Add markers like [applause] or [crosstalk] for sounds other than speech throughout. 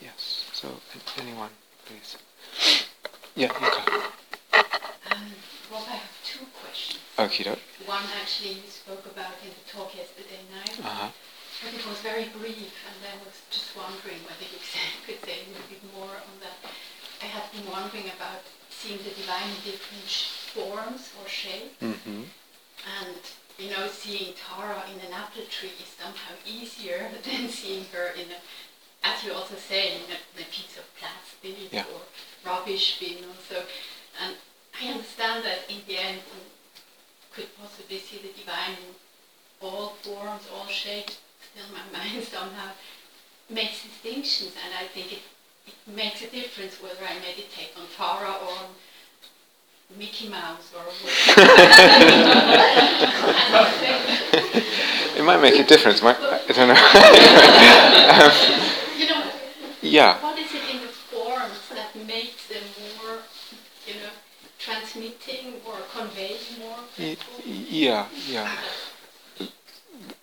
Yes. So anyone, please. Yeah, Yuka. Um, well, I have two questions. Okie doke. One actually you spoke about in the talk yesterday night. Uh-huh. But it was very brief, and I was just wondering whether you [laughs] could say a little bit more on that. I have been wondering about seeing the divine in different forms or shapes. Mm-hmm. And, you know, seeing Tara in an apple tree is somehow easier [laughs] than seeing her in a, as you also say, in a, piece of plastic yeah. or rubbish bin also. And I understand that in the end we could possibly see the divine in all forms, all shapes. Still my [laughs] mind somehow makes distinctions and I think it it makes a difference whether I meditate on Tara or on Mickey Mouse or [laughs] [laughs] it might make a difference. Might, I don't know. you know. Yeah. What is it in the forms that makes them more, you know, transmitting or conveying more? Yeah, yeah.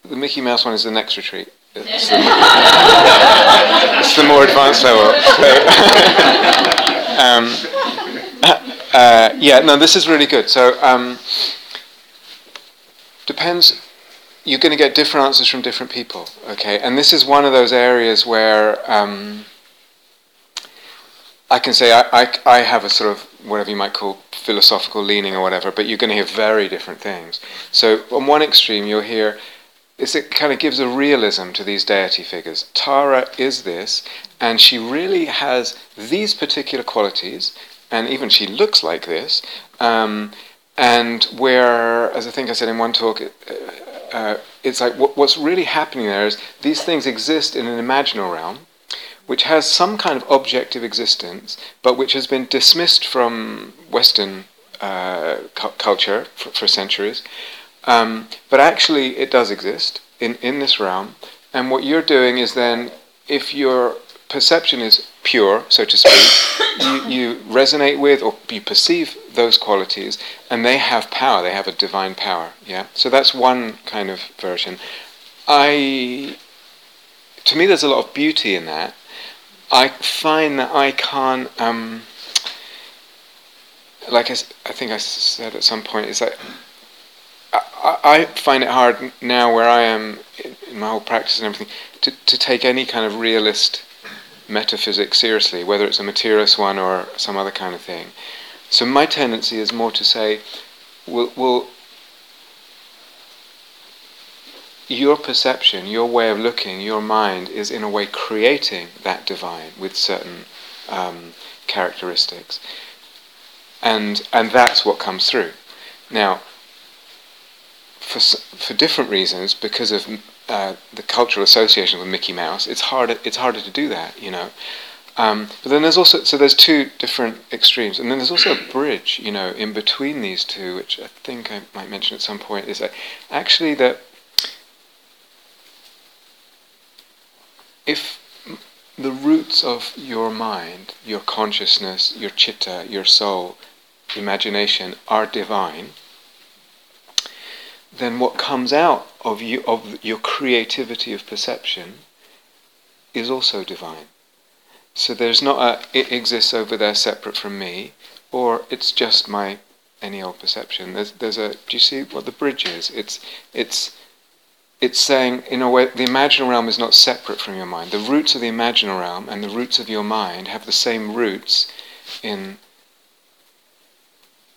The Mickey Mouse one is the next retreat. It's the, it's the more advanced level. [laughs] um, uh, yeah, no, this is really good. So, um, depends. You're going to get different answers from different people, okay? And this is one of those areas where um, I can say I, I, I have a sort of whatever you might call philosophical leaning or whatever, but you're going to hear very different things. So, on one extreme, you'll hear is it kind of gives a realism to these deity figures. Tara is this, and she really has these particular qualities, and even she looks like this. Um, and where, as I think I said in one talk, uh, uh, it's like what, what's really happening there is these things exist in an imaginal realm, which has some kind of objective existence, but which has been dismissed from Western uh, cu- culture for, for centuries. Um, but actually, it does exist in, in this realm. And what you're doing is then, if your perception is pure, so to speak, you, you resonate with or you perceive those qualities, and they have power. They have a divine power. Yeah. So that's one kind of version. I, to me, there's a lot of beauty in that. I find that I can't. Um, like I, I think I said at some point, is that I, I find it hard now where I am in my whole practice and everything to, to take any kind of realist metaphysics seriously, whether it's a materialist one or some other kind of thing. So my tendency is more to say, will, will your perception, your way of looking, your mind is in a way creating that divine with certain um, characteristics, and and that's what comes through. Now, for for different reasons, because of uh, the cultural association with Mickey Mouse, it's harder it's harder to do that, you know. Um, but then there's also so there's two different extremes, and then there's also a bridge, you know, in between these two, which I think I might mention at some point, is that actually that if the roots of your mind, your consciousness, your chitta, your soul, imagination are divine, then what comes out of you of your creativity of perception is also divine. So there's not a it exists over there separate from me, or it's just my any old perception. There's there's a do you see what the bridge is? It's it's it's saying in a way the imaginal realm is not separate from your mind. The roots of the imaginal realm and the roots of your mind have the same roots in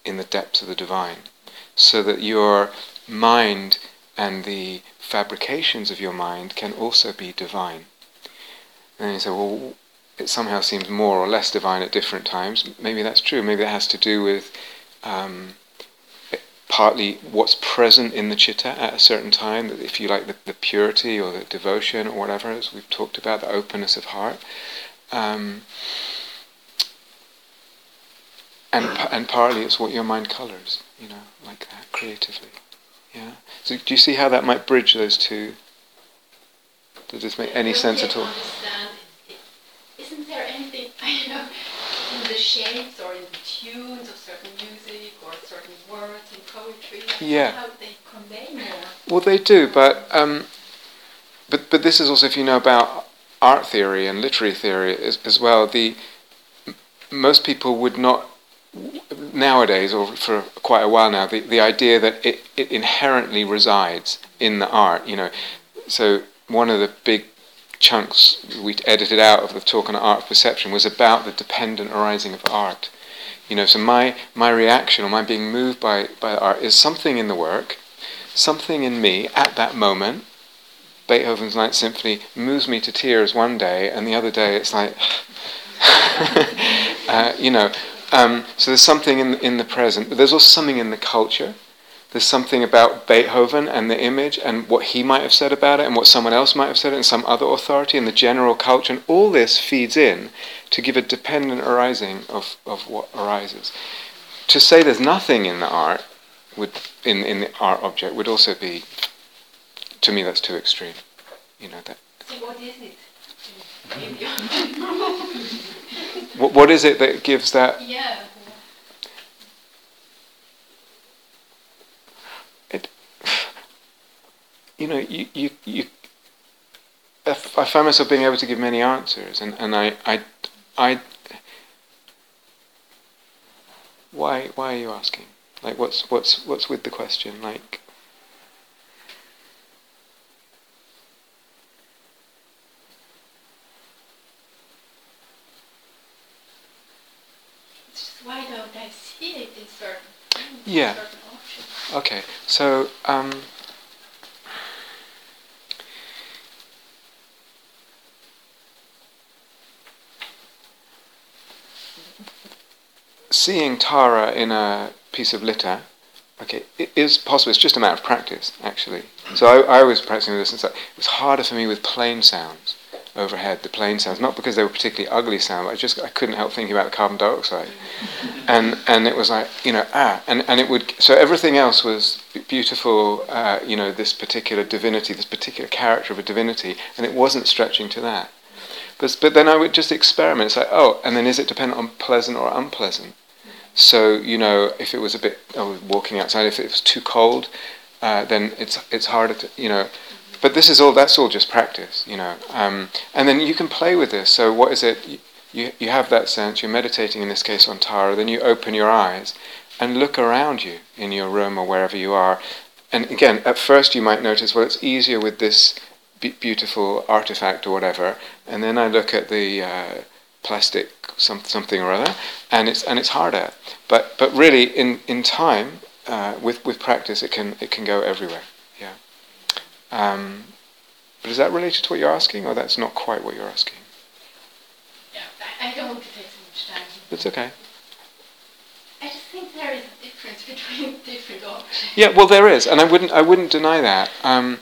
in the depths of the divine. So that your mind and the fabrications of your mind can also be divine. And you say, well, it somehow seems more or less divine at different times. Maybe that's true. Maybe that has to do with um, partly what's present in the chitta at a certain time, if you like, the, the, purity or the devotion or whatever, as we've talked about, the openness of heart. Um, and, and partly it's what your mind colours, you know, like that, creatively. Yeah. So do you see how that might bridge those two? Does this make any sense at all? Understand. Isn't there anything [laughs] I don't know in the shapes or in the tunes of certain music or certain words in poetry yeah. they? Well, they do, but um, but but this is also if you know about art theory and literary theory as, as well, the most people would not nowadays, or for quite a while now, the, the idea that it, it inherently resides in the art. You know, so one of the big chunks we edited out of the talk on art perception was about the dependent arising of art. You know, so my my reaction or my being moved by by art is something in the work, something in me at that moment. Beethoven's Ninth Symphony moves me to tears one day, and the other day it's like, [laughs] uh, you know. Um, so there's something in in the present, but there's also something in the culture there's something about Beethoven and the image and what he might have said about it and what someone else might have said it and some other authority and the general culture. And all this feeds in to give a dependent arising of, of what arises. To say there's nothing in the art, would, in, in the art object, would also be, to me, that's too extreme. You know that. So what is it? what, what is it that gives that? Yeah. You know, you, you, you I find myself being able to give many answers, and, and I, I, I, why, why are you asking? Like, what's, what's, what's with the question? Like, why don't I see it in certain yeah. certain? Okay, so. Um, seeing Tara in a piece of litter, okay, it is possible. It's just a matter of practice, actually. So I, I was practicing with this, and so it was harder for me with plane sounds overhead. The plane sounds, not because they were particularly ugly sounds, I just I couldn't help thinking about the carbon dioxide, [laughs] and and it was like you know ah, and and it would so everything else was beautiful. Uh, you know this particular divinity, this particular character of a divinity, and it wasn't stretching to that. But, but then I would just experiment. It's like, oh, and then is it dependent on pleasant or unpleasant? So you know, if it was a bit, walking outside. If it was too cold, uh, then it's it's harder to you know. But this is all. That's all just practice, you know. Um, and then you can play with this. So what is it? You you have that sense. You're meditating in this case on Tara. Then you open your eyes and look around you in your room or wherever you are. And again, at first you might notice, well, it's easier with this beautiful artifact or whatever. And then I look at the uh, plastic some, something or other, and it's and it's harder. But but really, in in time, uh, with with practice, it can it can go everywhere. Yeah. Um, but is that related to what you're asking, or that's not quite what you're asking? Yeah, I don't want to take so much time. It's okay. I just think there is a difference between [laughs] different objects. Yeah, well, there is, and I wouldn't I wouldn't deny that. Um,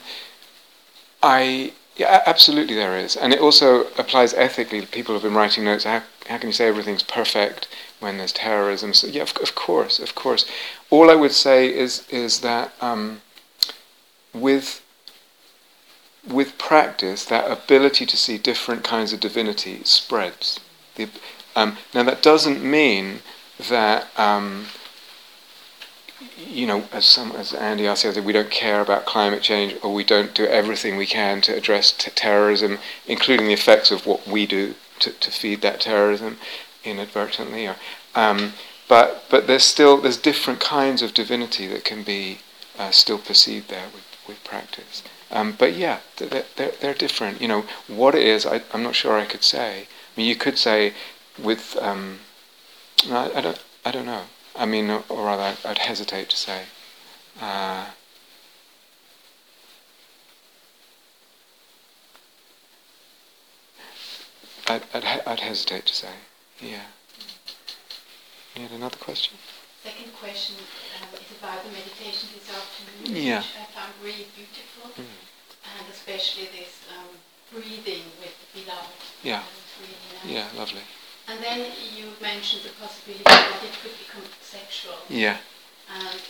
I yeah, absolutely there is, and it also applies ethically. People have been writing notes. How how can you say everything's perfect when there's terrorism? So yeah, of, of course, of course. All I would say is is that um, with with practice, that ability to see different kinds of divinity spreads. The, um, now that doesn't mean that. Um, you know, as some as Andy the other, we don't care about climate change, or we don't do everything we can to address t- terrorism, including the effects of what we do to, to feed that terrorism inadvertently. Or, um, but but there's still there's different kinds of divinity that can be uh, still perceived there with, with practice. Um, but yeah, they're, they're, they're different. You know, what it is, I, I'm not sure I could say. I mean, you could say with, um, I, I don't, I don't know. I mean, or rather, I'd hesitate to say. Uh, I'd, I'd, I'd, hesitate to say, yeah. You had another question? Second question um, is about the meditation this afternoon, yeah. which I found really beautiful, mm. and especially this um, breathing with the beloved. Yeah. Really nice. Yeah, lovely. And then you mentioned the possibility that it could become sexual. Yeah. And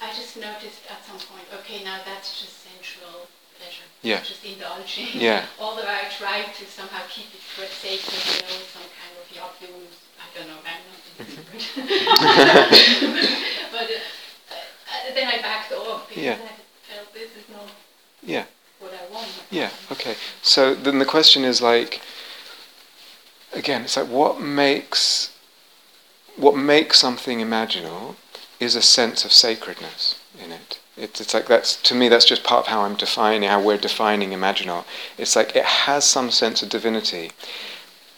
I just noticed at some point, okay, now that's just sensual pleasure. Yeah. Just indulging. Yeah. [laughs] Although I try to somehow keep it for sacred, you know, some kind of yab-yum, I don't know, I'm not [laughs] But uh, uh, then I backed off because Yeah. I felt this is not Yeah. what I want. Yeah. Okay. So then the question is like, again, it's like what makes what makes something imaginal is a sense of sacredness in it. It's, it's like that's to me that's just part of how I'm defining how we're defining imaginal. It's like it has some sense of divinity.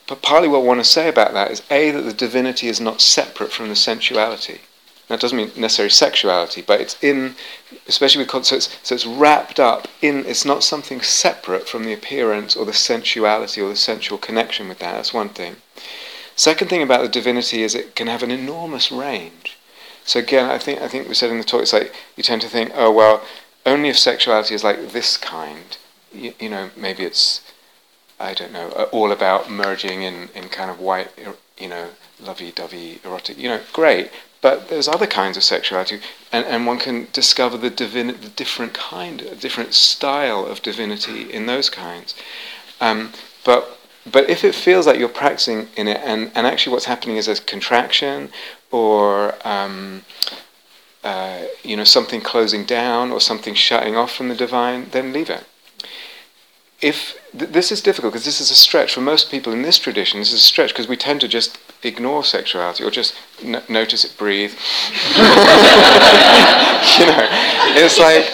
But partly what I want to say about that is a that the divinity is not separate from the sensuality. That doesn't mean necessarily sexuality, but it's in, especially with concerts, so it's wrapped up in. It's not something separate from the appearance or the sensuality or the sensual connection with that. That's one thing. Second thing about the divinity is it can have an enormous range. So again, I think I think we said in the talk, it's like you tend to think, oh well, only if sexuality is like this kind, you, you know, maybe it's, I don't know, all about merging in in kind of white, you know, lovey-dovey erotic, you know, great. But there's other kinds of sexuality, and, and one can discover the, the different kind, different style of divinity in those kinds. Um, but but if it feels like you're practicing in it, and, and actually what's happening is a contraction or um, uh, you know something closing down or something shutting off from the divine, then leave it. If th- this is difficult because this is a stretch for most people in this tradition, this is a stretch because we tend to just ignore sexuality or just n- notice it breathe. [laughs] you know, it's like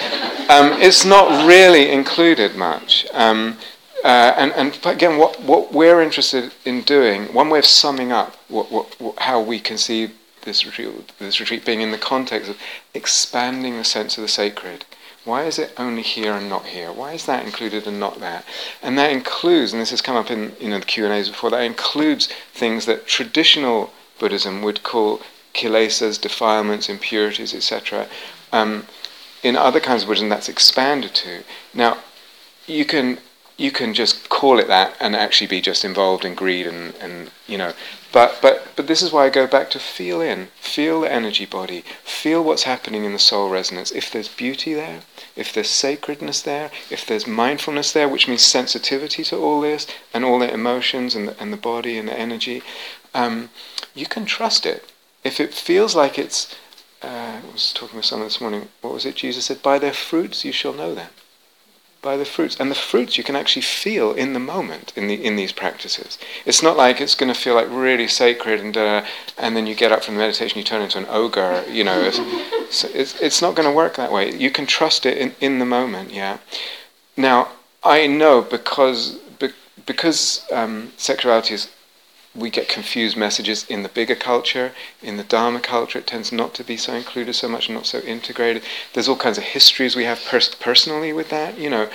um, it's not really included much. Um, uh, and, and again, what, what we're interested in doing, one way of summing up what, what, what, how we conceive this retreat, this retreat being in the context of expanding the sense of the sacred. Why is it only here and not here? Why is that included and not that? And that includes, and this has come up in you know the Q and A's before, that includes things that traditional Buddhism would call kilesas, defilements, impurities, etc. Um, in other kinds of Buddhism, that's expanded to. Now, you can you can just call it that and actually be just involved in greed and, and you know but but but this is why I go back to feel in feel the energy body feel what's happening in the soul resonance. If there's beauty there if there's sacredness there if there's mindfulness there which means sensitivity to all this and all the emotions and the, and the body and the energy um, you can trust it. If it feels like it's uh, I was talking with someone this morning what was it Jesus said? By their fruits you shall know them by the fruits. And the fruits you can actually feel in the moment in the in these practices. It's not like it's going to feel like really sacred and uh, and then you get up from the meditation, you turn into an ogre. You know, it's it's, it's not going to work that way. You can trust it in, in the moment. Yeah. Now I know because because um, sexuality is we get confused messages in the bigger culture, in the Dharma culture. It tends not to be so included so much, not so integrated. There's all kinds of histories we have pers- personally with that. You know,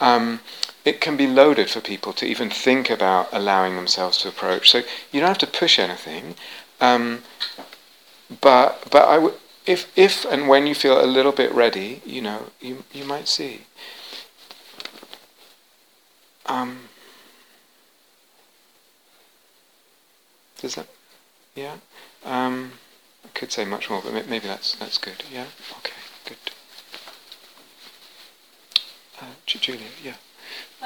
um, it can be loaded for people to even think about allowing themselves to approach. So you don't have to push anything, um, but but I would. If, if and when you feel a little bit ready, you know, you, you might see. Um, Does that? Yeah. Um, I could say much more, but maybe that's that's good. Yeah. Okay. Good. Uh, Julia. Yeah.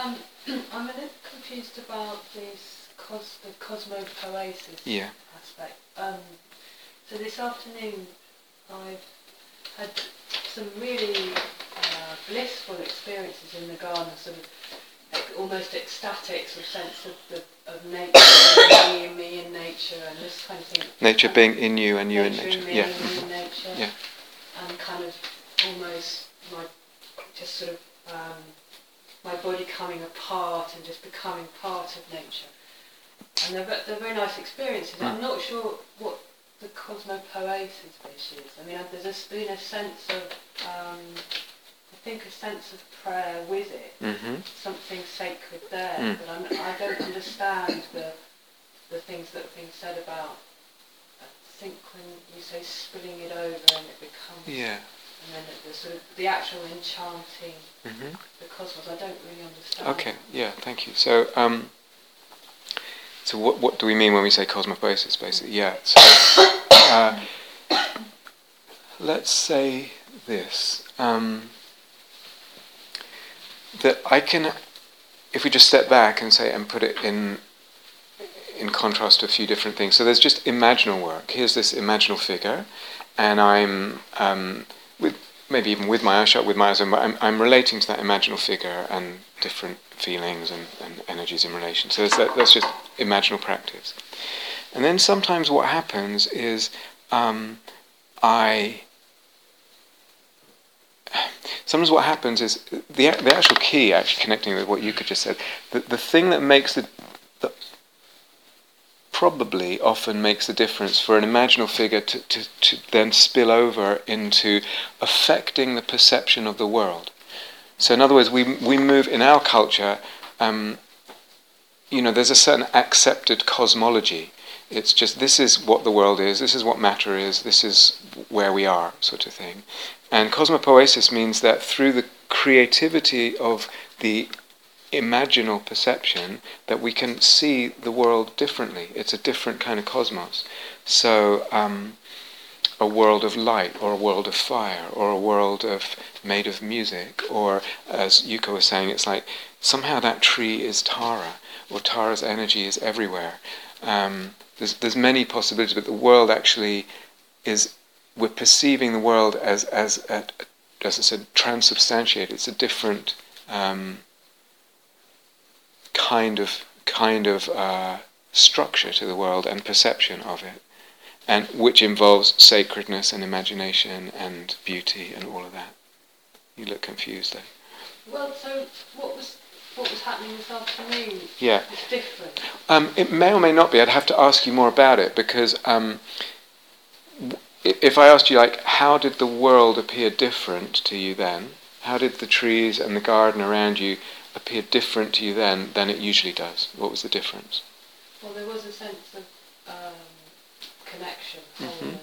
Um, [clears throat] I'm a little confused about this cos- the cosmopoiesis yeah. aspect. Um, so this afternoon, I've had some really uh, blissful experiences in the garden, sort of almost ecstatic sort of sense of the of nature [coughs] being me in nature and this kind of thing. Nature being in you and you in nature. In yeah. in nature. Yeah. And kind of almost my just sort of um, my body coming apart and just becoming part of nature. And they're, they're very nice experiences. Mm. I'm not sure what the cosmopoiesis bit is. I mean, there's been a sense of um, think a sense of prayer with it, mm-hmm. something sacred there. Mm. But I'm, I do not understand the the things that have been said about. I think when you say spilling it over and it becomes. Yeah. And then the, the sort of the actual enchanting mm-hmm. the cosmos. I don't really understand. Okay. Yeah. Thank you. So. Um, so what, what do we mean when we say cosmopoiesis, basically? Yeah. So uh, [coughs] let's say this. Um, that I can, if we just step back and say and put it in in contrast to a few different things. So there's just imaginal work. Here's this imaginal figure, and I'm um, with maybe even with my eyes shut, with my eyes open, I'm, I'm relating to that imaginal figure and different feelings and, and energies in relation. So that, that's just imaginal practice. And then sometimes what happens is um, I. Sometimes what happens is the, the actual key, actually connecting with what you could just said, the, the thing that makes the, the probably often makes the difference for an imaginal figure to, to, to then spill over into affecting the perception of the world. So, in other words, we, we move in our culture, um, you know, there's a certain accepted cosmology. It's just this is what the world is, this is what matter is, this is where we are, sort of thing. And cosmopoiesis means that through the creativity of the imaginal perception that we can see the world differently. It's a different kind of cosmos. So, um, a world of light, or a world of fire, or a world of made of music, or as Yuko was saying, it's like somehow that tree is Tara, or Tara's energy is everywhere. Um, there's there's many possibilities, but the world actually is. We're perceiving the world as as as I said, transubstantiated. It's a different. Um, kind of kind of uh, structure to the world and perception of it, and which involves sacredness and imagination and beauty and all of that. You look confused though. Well, so what was what was happening this afternoon? Yeah. It's different. Um, it may or may not be. I'd have to ask you more about it because um, if I asked you, like, how did the world appear different to you then? How did the trees and the garden around you appear different to you then than it usually does? What was the difference? Well, there was a sense of um, connection, Mhm.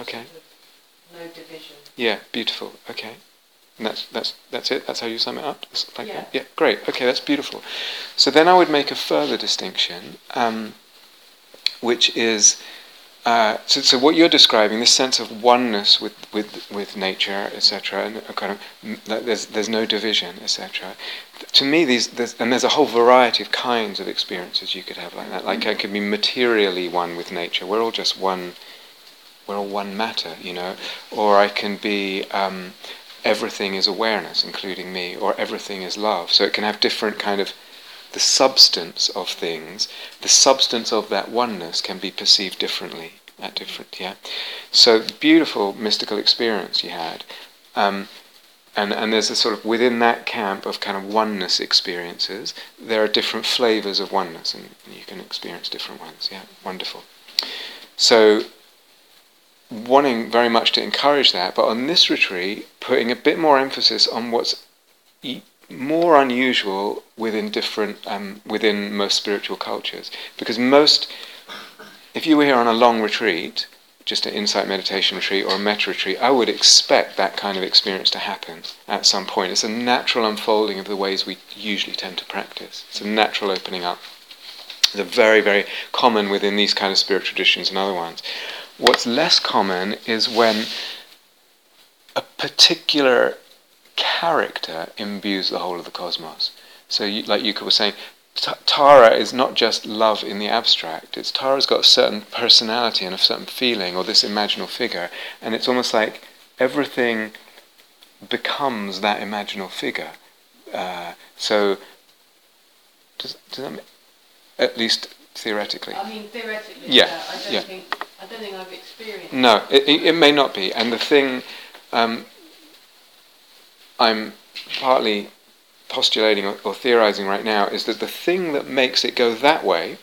Okay. sort of no division. Yeah, beautiful. Okay. And that's that's that's it. That's how you sum it up. Like Yeah. that? yeah, great. Okay, that's beautiful. So then I would make a further distinction, um, which is uh, so, so what you're describing, this sense of oneness with with with nature, etc., and a kind of there's there's no division, etc. To me, these there's, and there's a whole variety of kinds of experiences you could have like that. Like I could be materially one with nature. We're all just one. We're all one matter, you know. Or I can be. Um, everything is awareness, including me, or everything is love. So it can have different kind of the substance of things, the substance of that oneness can be perceived differently at different yeah. So beautiful mystical experience you had. Um, and, and there's a sort of within that camp of kind of oneness experiences, there are different flavors of oneness, and you can experience different ones. Yeah, wonderful. So, wanting very much to encourage that, but on this retreat, putting a bit more emphasis on what's e- more unusual within different um, within most spiritual cultures, because most, if you were here on a long retreat, just an insight meditation retreat or a metta retreat, I would expect that kind of experience to happen at some point. It's a natural unfolding of the ways we usually tend to practice. It's a natural opening up. It's a very, very common within these kind of spiritual traditions and other ones. What's less common is when a particular character imbues the whole of the cosmos. So, you, like Yuka was saying, T- Tara is not just love in the abstract. It's Tara's got a certain personality and a certain feeling, or this imaginal figure, and it's almost like everything becomes that imaginal figure. Uh, so, does, does that mean, at least theoretically? I mean, theoretically, Yeah, yeah. I don't yeah. think I don't think I've experienced. No, it, it, it may not be. And the thing um, I'm partly postulating or, or theorizing right now is that the thing that makes it go that way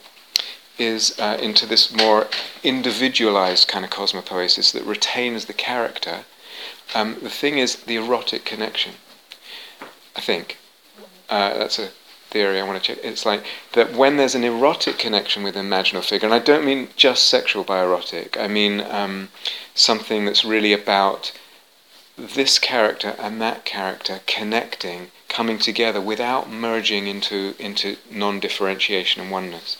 is uh, into this more individualized kind of cosmopoiesis that retains the character. Um, the thing is the erotic connection. I think uh, that's a theory I want to check. It's like that when there's an erotic connection with an imaginal figure, and I don't mean just sexual by erotic. I mean um, something that's really about this character and that character connecting, coming together without merging into into non-differentiation and oneness.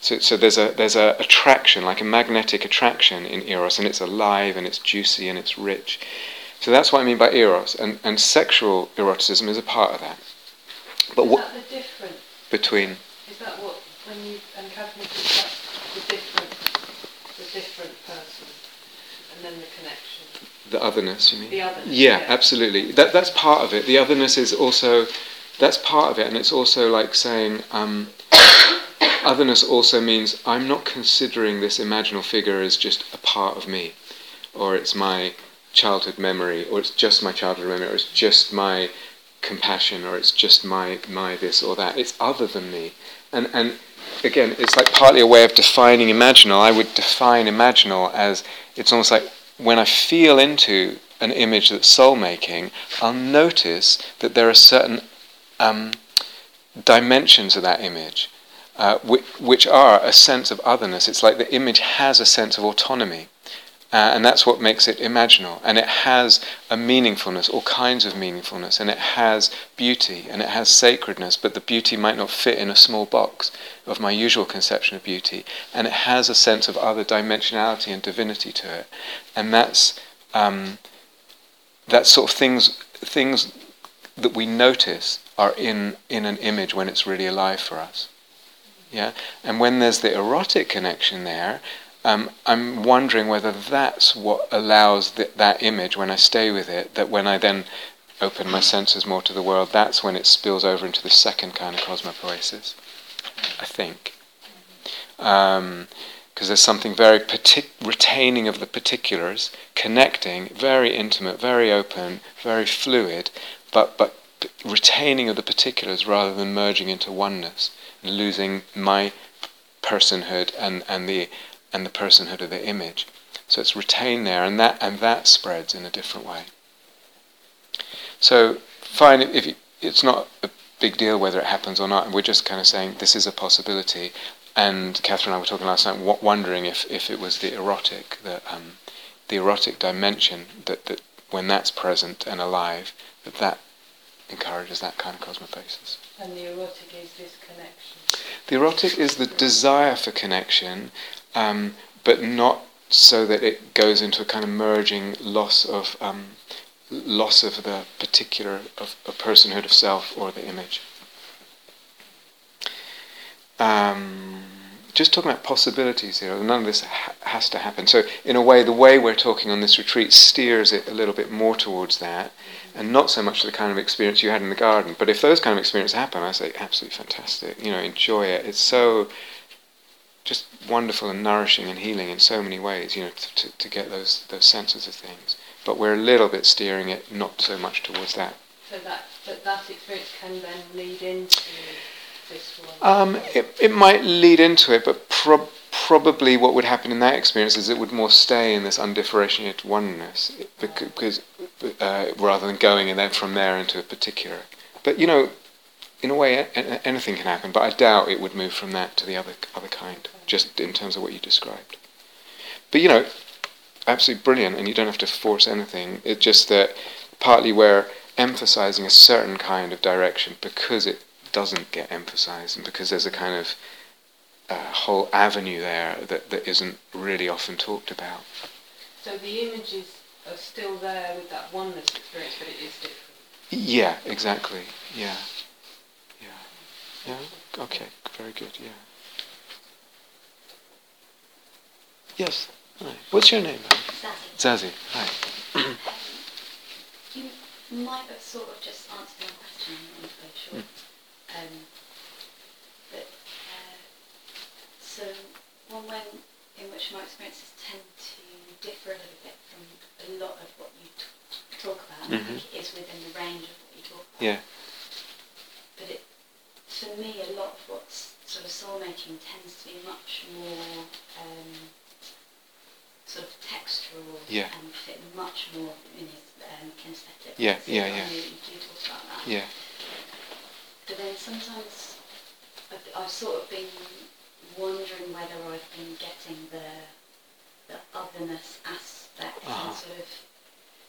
So, so there's a there's a attraction, like a magnetic attraction in eros, and it's alive and it's juicy and it's rich. So that's what I mean by eros, and and sexual eroticism is a part of that. But is what the difference? between Is that what when you and Catherine is the different the different person and then the connection? the otherness, you mean? The otherness. Yeah, absolutely. That that's part of it. The otherness is also that's part of it, and it's also like saying um, [coughs] otherness also means I'm not considering this imaginal figure as just a part of me, or it's my childhood memory, or it's just my childhood memory, or it's just my compassion, or it's just my my this or that. It's other than me, and and again, it's like partly a way of defining imaginal. I would define imaginal as it's almost like when I feel into an image that's soul making, I'll notice that there are certain um, dimensions of that image, uh, which, which, are a sense of otherness. It's like the image has a sense of autonomy. Uh, and that's what makes it imaginal. And it has a meaningfulness, all kinds of meaningfulness, and it has beauty and it has sacredness, but the beauty might not fit in a small box of my usual conception of beauty. And it has a sense of other dimensionality and divinity to it. And that's, um, that's sort of things, things that we notice are in, in an image when it's really alive for us. Yeah? And when there's the erotic connection there, um, I'm wondering whether that's what allows th- that image, when I stay with it, that when I then open my senses more to the world, that's when it spills over into the second kind of cosmopoiesis, I think. Because um, there's something very partic- retaining of the particulars, connecting, very intimate, very open, very fluid, but, but retaining of the particulars rather than merging into oneness losing my personhood and, and the and the personhood of the image. So it's retained there, and that and that spreads in a different way. So fine, if you, it's not a big deal whether it happens or not, we're just kind of saying this is a possibility. And Catherine and I were talking last night, wondering if, if it was the erotic, the um, the erotic dimension that, that when that's present and alive, that that encourages that kind of cosmopoiesis. And the erotic is this connection. The erotic is the desire for connection, um, but not so that it goes into a kind of merging loss of um, loss of the particular of a personhood of self or the image. Um, just talking about possibilities here. None of this ha- has to happen. So, in a way, the way we're talking on this retreat steers it a little bit more towards that, and not so much the kind of experience you had in the garden. But if those kind of experiences happen, I say absolutely fantastic. You know, enjoy it. It's so just wonderful and nourishing and healing in so many ways. You know, to, to, to get those those senses of things. But we're a little bit steering it not so much towards that. So that but that experience can then lead into this one? um, it, it might lead into it, but prob- probably what would happen in that experience is it would more stay in this undifferentiated oneness, because uh, rather than going and then from there into a particular. But you know, in a way, anything can happen. But I doubt it would move from that to the other other kind, just in terms of what you described. But you know, absolutely brilliant, and you don't have to force anything. It's just that partly we're emphasizing a certain kind of direction because it doesn't get emphasized, and because there's a kind of uh, whole avenue there that, that isn't really often talked about. So the images are still there with that oneness experience, but it is different. Yeah, exactly. Yeah. Yeah. Yeah. Okay. Very good. Yeah. Yes. Hi. What's your name? Zazie. Zazie. Hi. [clears throat] you might have sort of just answered my question. I'm not quite sure. Mm. Um, but, uh, so one way in which my experiences tend to differ a little bit from a lot of what you t- talk about, mm-hmm. is within the range of what you talk about. Yeah. But it, for me, a lot of what's sort of soul making tends to be much more um, sort of textural yeah. and fit much more in his um, kinesthetic. Yeah, yeah, yeah. You, you talk about that. Yeah. But then sometimes I've, I've sort of been wondering whether I've been getting the the otherness aspect uh-huh. and sort of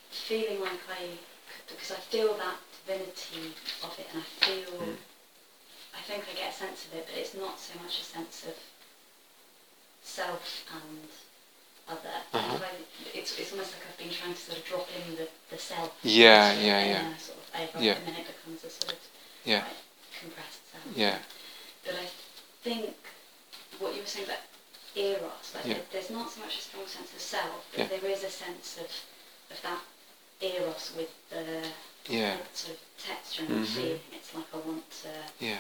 feeling like I because I feel that divinity of it and I feel mm. I think I get a sense of it but it's not so much a sense of self and other. Uh-huh. I, it's, it's almost like I've been trying to sort of drop in the, the self. Yeah, yeah, yeah. Sort of over, yeah. And then it becomes a sort of yeah. quite compressed sound. Yeah. But I think what you were saying about eros, like yeah. there's not so much a strong sense of self, but yeah. there is a sense of of that eros with the Yeah. sort of texture and Mhm. feeling. It's like I want to, Yeah.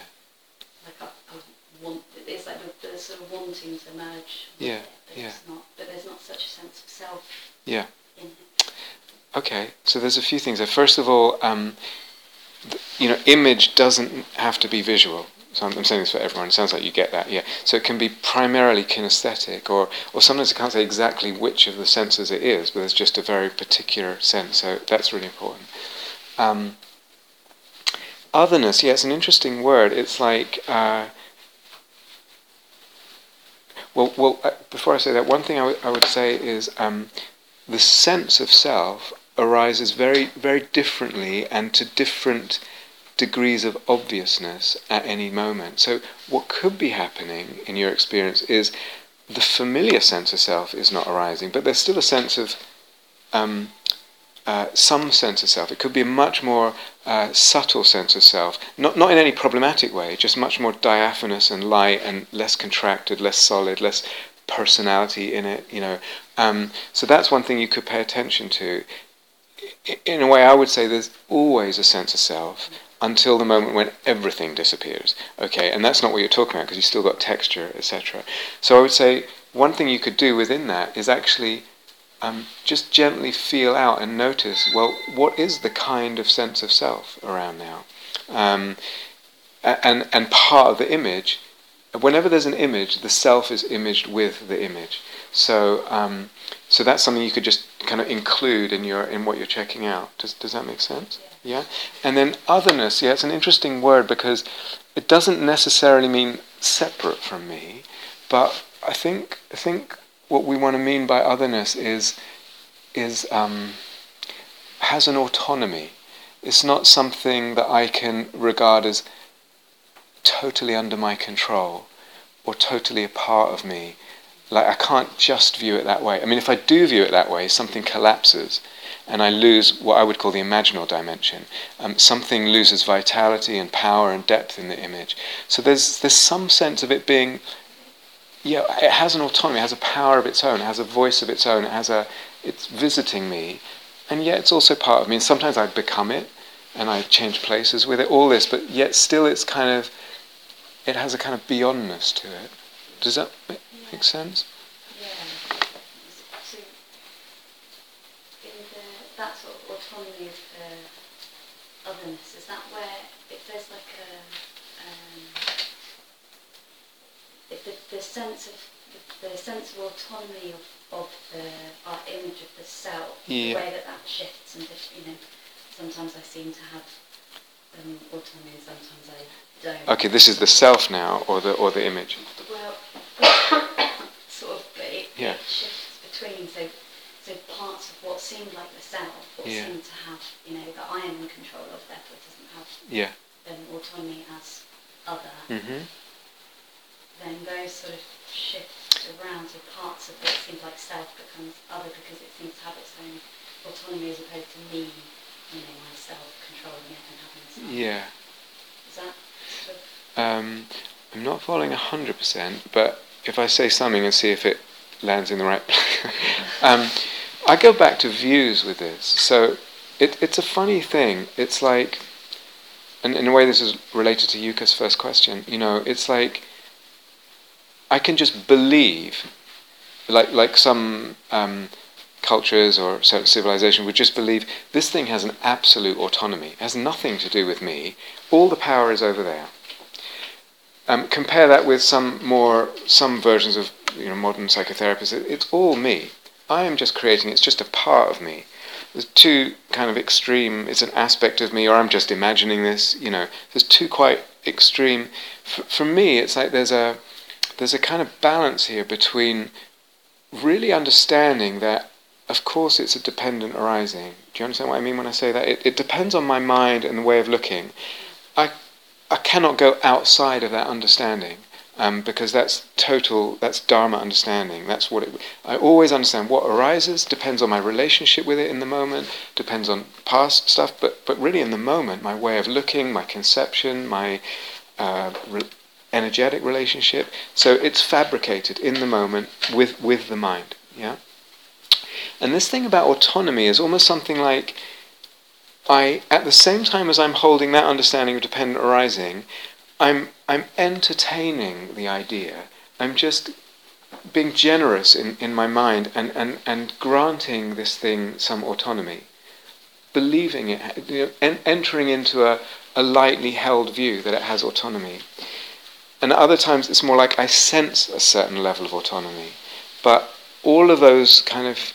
Like I, I want. It's like the, the sort of wanting to merge. Yeah, It, but yeah. It's not. But there's not such a sense of self Yeah. Okay, so there's a few things there. First of all, um, th- you know, image doesn't have to be visual. So I'm, I'm saying this for everyone. It sounds like you get that, yeah. So it can be primarily kinesthetic, or or sometimes I can't say exactly which of the senses it is, but it's just a very particular sense. So that's really important. Um, otherness, yeah, it's an interesting word. It's like. Uh, well, well. Uh, before I say that, one thing I would- I would say is um, the sense of self arises very, very differently and to different degrees of obviousness at any moment. So, what could be happening in your experience is the familiar sense of self is not arising, but there's still a sense of um, uh, some sense of self. It could be a much more uh, subtle sense of self, not not in any problematic way, just much more diaphanous and light and less contracted, less solid, less personality in it. You know, um, so that's one thing you could pay attention to. In a way, I would say there's always a sense of self until the moment when everything disappears. Okay, and that's not what you're talking about because you've still got texture, etc. So I would say one thing you could do within that is actually um, just gently feel out and notice, well, what is the kind of sense of self around now? Um, and, and part of the image, whenever there's an image, the self is imaged with the image. So, um, so that's something you could just kind of include in your in what you're checking out. Does, does that make sense? Yeah. And then otherness, yeah, it's an interesting word because it doesn't necessarily mean separate from me, but I think I think what we want to mean by otherness is is um, has an autonomy. It's not something that I can regard as totally under my control or totally a part of me. Like I can't just view it that way. I mean, if I do view it that way, something collapses, and I lose what I would call the imaginal dimension. Um, something loses vitality and power and depth in the image. So there's there's some sense of it being yeah, it has an autonomy, it has a power of its own, it has a voice of its own, it has a, it's visiting me, and yet it's also part of me. And sometimes I become it, and I change places with it, all this, but yet still it's kind of, it has a kind of beyondness to it. Does that make sense? Yeah. So, in the, that sort of autonomy of uh, otherness, is that where, if there's like a, um, if the, sense of, the, sense of autonomy of, of the, our image of the self, Yeah. the way that that shifts and, you know, sometimes I seem to have um, autonomy and sometimes I don't. Okay, this is the self now, or the or the image. Well, [coughs] sort of, but it, Yeah. it shifts between. So, so parts of what seemed like the self, what Yeah. seemed to have, you know, that I am in control of, therefore doesn't have Yeah. um, autonomy as other. Mhm. Then those sort of shift around. So parts of what seems like self becomes other because it seems to have its own autonomy as opposed to me, you know, myself controlling it and having some. Yeah. Is that sort of Um, I'm not following hundred percent, but if I say something and see if it lands in the right place. [laughs] um, I go back to views with this. So it, it's a funny thing. It's like, and in a way, this is related to Yuka's first question. You know, it's like I can just believe, like like some um, cultures or civilization would just believe this thing has an absolute autonomy. It has nothing to do with me. All the power is over there. Um, compare that with some more some versions of you know modern psychotherapists. It, it's all me. I am just creating. It's just a part of me. There's two kind of extreme. It's an aspect of me, or I'm just imagining this. You know, there's two quite extreme. For me, it's like there's a there's a kind of balance here between really understanding that, of course, it's a dependent arising. Do you understand what I mean when I say that? It, it depends on my mind and the way of looking. I I cannot go outside of that understanding um, because that's total, that's Dharma understanding. That's what it. I always understand what arises depends on my relationship with it in the moment, depends on past stuff, but but really in the moment, my way of looking, my conception, my uh, re- energetic relationship. So it's fabricated in the moment with with the mind. Yeah. And this thing about autonomy is almost something like I, at the same time as I'm holding that understanding of dependent arising, I'm, I'm entertaining the idea. I'm just being generous in, in my mind and, and, and granting this thing some autonomy. Believing it, you know, en- entering into a, a lightly held view that it has autonomy. And other times it's more like I sense a certain level of autonomy. But all of those kind of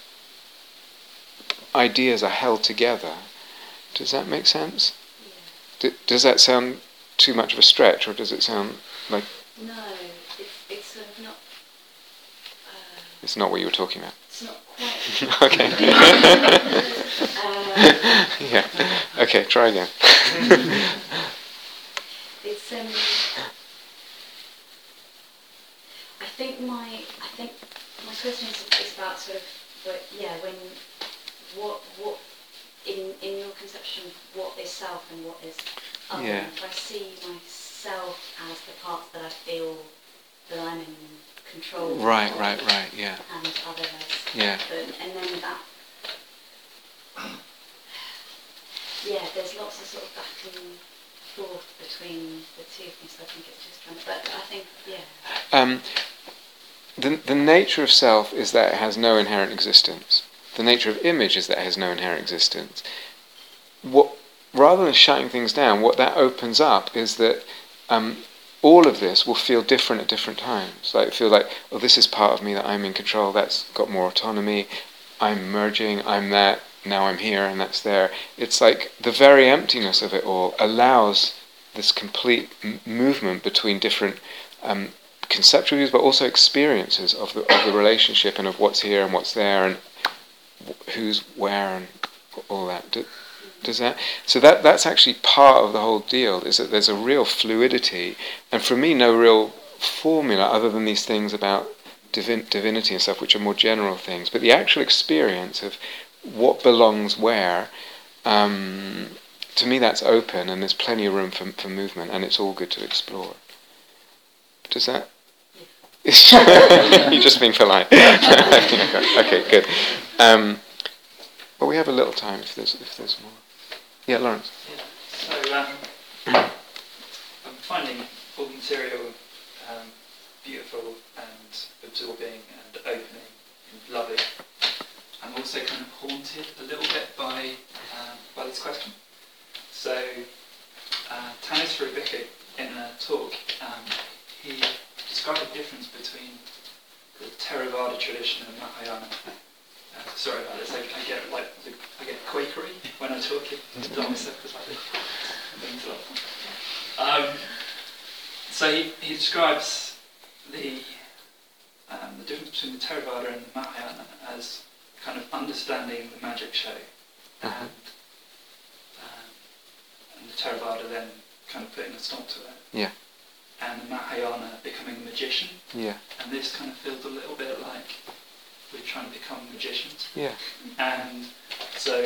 ideas are held together does that make sense? Yeah. D- does that sound too much of a stretch, or does it sound like No, it's, it's sort of not. Uh, it's not what you were talking about? it's not quite. [laughs] okay. [laughs] uh, yeah. Okay. Try again. [laughs] it's um. I think my I think my question is, is about sort of but yeah when what what in in your conception of what is self and what is other. Yeah. If I see myself as the part that I feel that I'm in control. right. of, Right. Right. Yeah. And other Yeah. but, and then that yeah there's lots of sort of back and forth between the two things so I think it's just kind of but I think yeah Um, the the nature of self is that it has no inherent existence. The nature of image is that it has no inherent existence. What rather than shutting things down, what that opens up is that um, all of this will feel different at different times. Like feel like, oh, this is part of me that I'm in control. That's got more autonomy. I'm merging. I'm that. Now I'm here, and that's there. It's like the very emptiness of it all allows this complete m- movement between different um, conceptual views, but also experiences of the of the relationship and of what's here and what's there and who's where and all that. Do, does that? So that that's actually part of the whole deal. Is that there's a real fluidity, and for me, no real formula other than these things about divin- divinity and stuff, which are more general things. But the actual experience of what belongs where. Um, to me, that's open, and there's plenty of room for, for movement, and it's all good to explore. Does that? [laughs] You're just being polite. [laughs] okay, good. Um, well, we have a little time if there's if there's more. Yeah, Lawrence. Yeah. So um, I'm finding all the material um, beautiful and absorbing and opening and loving. I'm also kind of haunted a little bit by um, by this question. So uh, Thanissaro Bhikkhu in a talk, um, he described the difference between the Theravada tradition and Mahayana. Uh, sorry about this. I, I get like the, I get quakery when I'm talking to Dharma because like this. [laughs] Um, so he, he describes the um, the difference between the Theravada and the Mahayana as kind of understanding the magic show, and um, and the Theravada then kind of putting a stop to it. Yeah. And the Mahayana becoming a magician, Yeah, and this kind of feels a little bit like we're trying to become magicians. yeah. And so,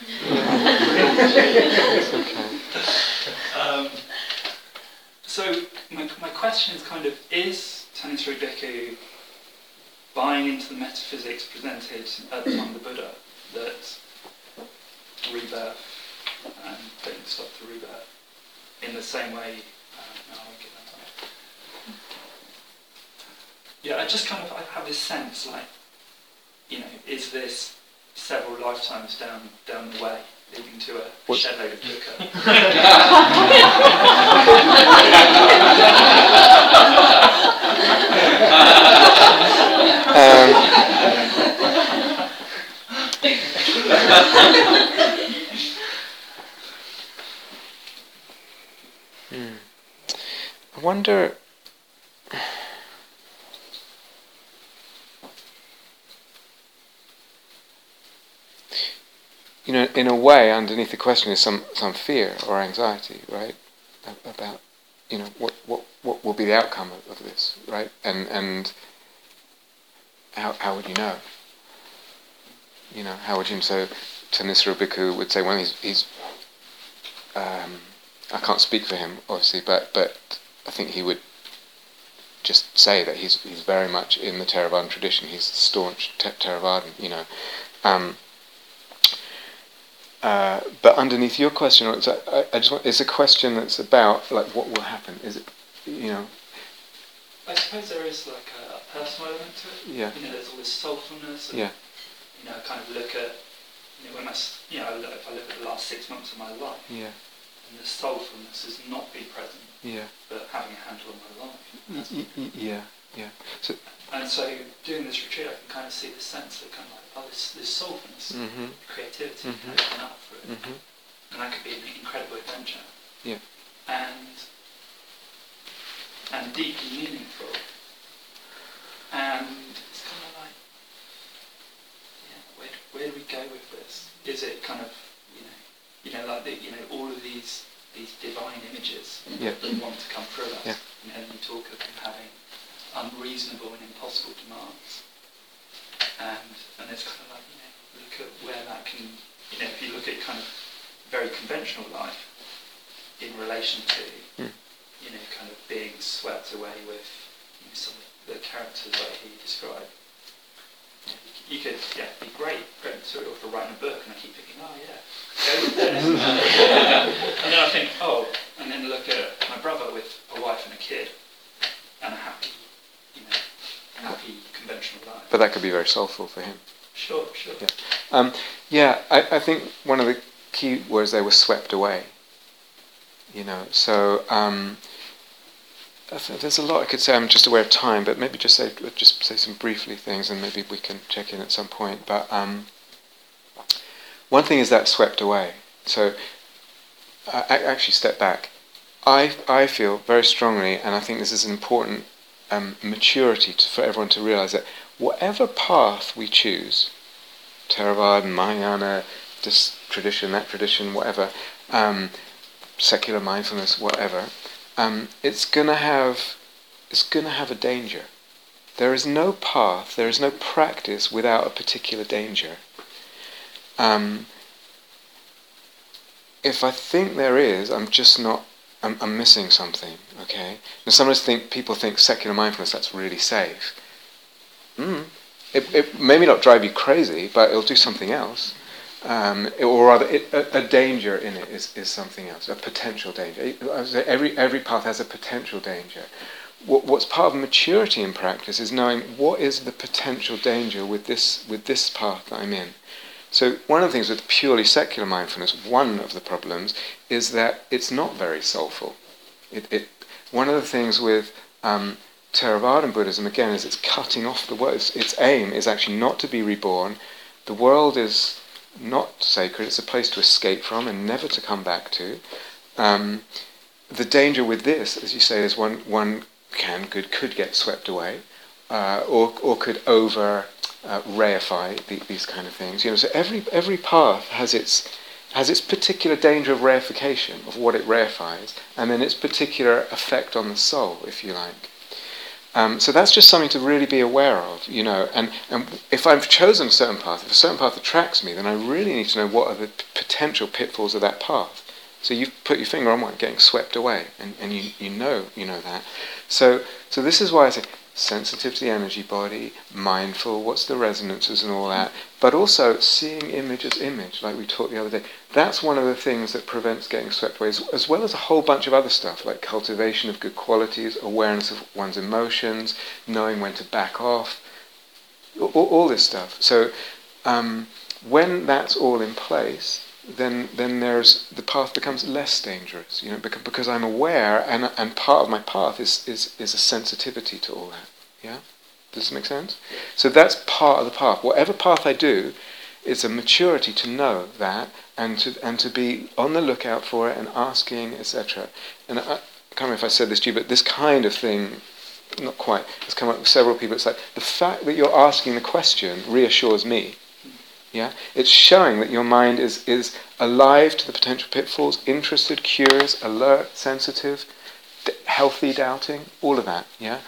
It's [laughs] okay. um, so my, my question is kind of, is Thanissaro Bhikkhu buying into the metaphysics presented at the time of the Buddha, that rebirth and putting stop to rebirth in the same way, Yeah, I just kind of I have this sense like, you know, is this several lifetimes down down the way, leading to a What- shed load of dukkha? [laughs] Um, [laughs] hmm. I wonder. You know, in a way, underneath the question is some, some fear or anxiety, right? About, you know, what, what, what will be the outcome of, of this, right? And, and how, how would you know? You know, how would you so Thanissaro Bhikkhu would say, well, he's, he's um, I can't speak for him, obviously, but, but I think he would just say that he's he's very much in the Theravadan tradition. He's staunch te- Theravadan, you know. Um, uh, but underneath your question, I, I just want, it's a question that's about like what will happen. Is it, you know? I suppose there is like a personal element to it. Yeah. You know, there's all this soulfulness. And, Yeah. You know, I kind of look at, you know, when I, you know, if I look at the last six months of my life, Yeah. and the soulfulness has not been present, Yeah. but having a handle on my life. Y- y- y- yeah. Yeah. So. And so doing this retreat, I can kind of see the sense that kind of like, oh, this, this soulfulness, Mhm. creativity, Mhm. coming up through it. Mhm. and that could be an incredible adventure. Yeah. And and deeply meaningful. And it's kind of like, yeah, where, where do we go with this? Is it kind of, you know, you know, like the, you know, all of these these divine images Yeah. that want to come through us. Yeah. You know, you talk of them having unreasonable and impossible demands. And and it's kind of like, you know, look at where that can, you know, if you look at kind of very conventional life in relation to, Mm. you know, kind of being swept away with you know, some of the characters that he described. You, could, yeah, be great, great material for writing a book, and I keep thinking, oh yeah, go with this. [laughs] and then I think, oh, and then look at my brother with a wife and a kid, and a happy, you know, happy conventional life. But that could be very soulful for him. Sure, sure. Yeah. Um, yeah, I, I think one of the key words they were swept away. You know, so um, I th- there's a lot I could say. I'm just aware of time, but maybe just say just say some briefly things, and maybe we can check in at some point. But um, one thing is that swept away. So I, I actually step back. I I feel very strongly, and I think this is an important um, maturity to, for everyone to realize that whatever path we choose, Theravada, Mahayana, this tradition, that tradition, whatever, um, secular mindfulness, whatever, um, it's gonna have it's gonna have a danger. There is no path, there is no practice without a particular danger. Um, if I think there is, I'm just not. I'm, I'm missing something. Okay. Now, sometimes think people think secular mindfulness that's really safe. Mm. It, it may not drive you crazy, but it'll do something else. Um, or rather, it, a, a danger in it is, is something else, a potential danger. Every, every path has a potential danger. What, what's part of maturity in practice is knowing what is the potential danger with this, with this path that I'm in. So one of the things with purely secular mindfulness, one of the problems is that it's not very soulful. It, it, one of the things with um, Theravadan Buddhism, again, is it's cutting off the world. Its, its aim is actually not to be reborn. The world is not sacred. It's a place to escape from and never to come back to. Um, the danger with this, as you say, is one one can could could get swept away, uh, or or could over uh, reify the, these kind of things. You know, so every every path has its has its particular danger of reification of what it reifies, and then its particular effect on the soul, if you like. Um, so that's just something to really be aware of, you know. And, and if I've chosen a certain path, if a certain path attracts me, then I really need to know what are the p- potential pitfalls of that path. So you've put your finger on one, getting swept away, and, and you, you know you know that. So so this is why I say sensitive to the energy body, mindful, what's the resonances and all that, but also seeing image as image, like we talked the other day. That's one of the things that prevents getting swept away, as, well as a whole bunch of other stuff, like cultivation of good qualities, awareness of one's emotions, knowing when to back off, all, all this stuff. So um, when that's all in place, then then there's the path becomes less dangerous, you know, because, because I'm aware, and and part of my path is, is is a sensitivity to all that. Yeah, does this make sense? So that's part of the path. Whatever path I do, it's a maturity to know that, and to and to be on the lookout for it and asking, etc. And I, I can't remember if I said this to you, but this kind of thing. Not quite. has come up with several people. It's like the fact that you're asking the question reassures me. Yeah, it's showing that your mind is is alive to the potential pitfalls, interested, curious, alert, sensitive, d- healthy, doubting, all of that. Yeah,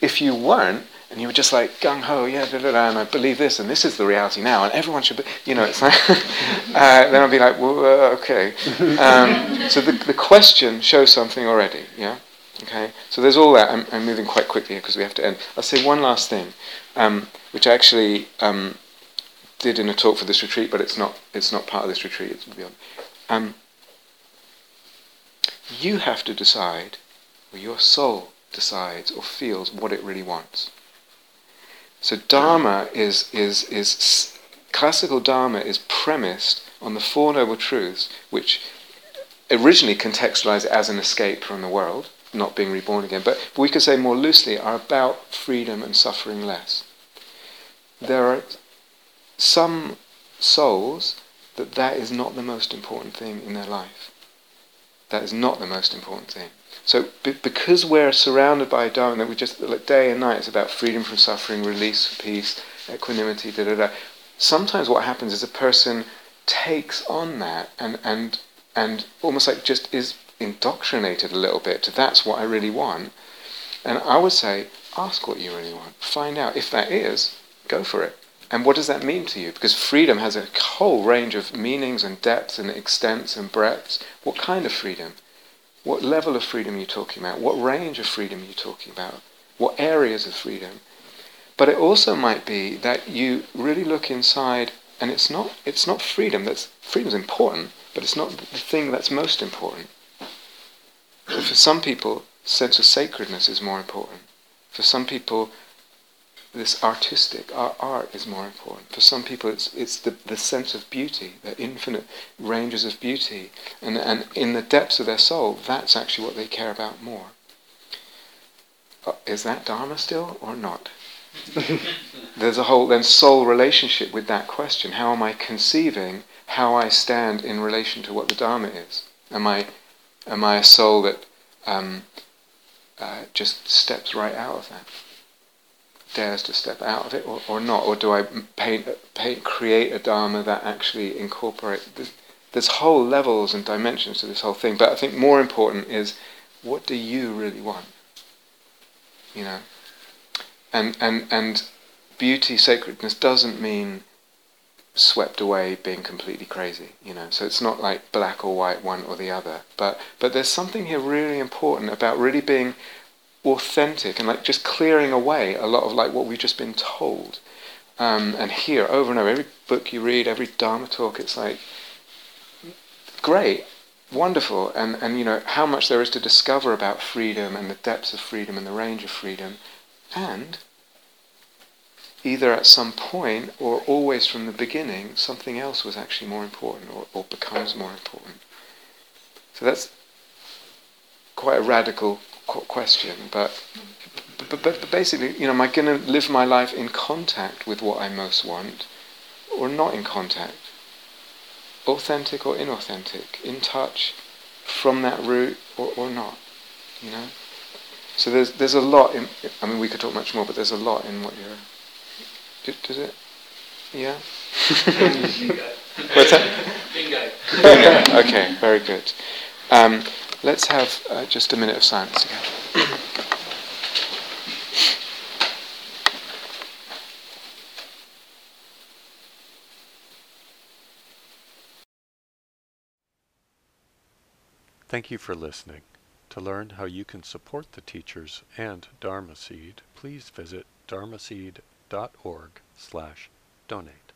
if you weren't and you were just like gung ho, yeah, and I believe this, and this is the reality now, and everyone should, be, you know, it's [laughs] like, uh, then I'd be like, well, uh, okay. Um, so the the question shows something already. Yeah, okay. So there's all that. I'm, I'm moving quite quickly because we have to end. I'll say one last thing, um, which I actually um, did in a talk for this retreat, but it's not it's not part of this retreat. It's beyond. Um, you have to decide, or your soul decides or feels what it really wants. So Dharma is is is classical Dharma is premised on the Four Noble Truths, which originally contextualize it as an escape from the world, not being reborn again, but we could say more loosely are about freedom and suffering less. There are some souls that that is not the most important thing in their life. That is not the most important thing. So b- because we're surrounded by Dharma, that we just like day and night, it's about freedom from suffering, release, peace, equanimity, da da da. Sometimes what happens is a person takes on that and and and almost like just is indoctrinated a little bit to that's what I really want. And I would say, ask what you really want. Find out. If that is, go for it. And what does that mean to you? Because freedom has a whole range of meanings and depths and extents and breadths. What kind of freedom? What level of freedom are you talking about? What range of freedom are you talking about? What areas of freedom? But it also might be that you really look inside and it's not it's not freedom that's freedom's important, but it's not the thing that's most important. For some people, sense of sacredness is more important. For some people, this artistic art, art is more important. For some people, it's it's the, the sense of beauty, the infinite ranges of beauty, and and in the depths of their soul, that's actually what they care about more. Uh, is that dharma still or not? [laughs] There's a whole then soul relationship with that question. How am I conceiving how I stand in relation to what the dharma is? Am I am I a soul that um, uh, just steps right out of that? Dares to step out of it or, or not? Or do I paint, paint, create a Dharma that actually incorporate this, there's whole levels and dimensions to this whole thing. But I think more important is what do you really want? You know? And and and beauty, sacredness doesn't mean swept away being completely crazy, you know. So it's not like black or white, one or the other. But but there's something here really important about really being authentic and like just clearing away a lot of like what we've just been told. Um, and here over and over, every book you read, every Dharma talk, it's like great, wonderful, and, and you know how much there is to discover about freedom and the depths of freedom and the range of freedom, and either at some point or always from the beginning, something else was actually more important or, or becomes more important. So that's quite a radical question, but, but, but basically, you know, am I going to live my life in contact with what I most want, or not in contact? Authentic or inauthentic? In touch from that root or, or not? You know? So there's there's a lot in. I mean, we could talk much more, but there's a lot in what you're. Does it? Yeah. [laughs] What's that? Bingo. Bingo. Okay, very good. Um, Let's have uh, just a minute of silence again. Thank you for listening. To learn how you can support the teachers and Dharma Seed, please visit dharmaseed.org slash donate.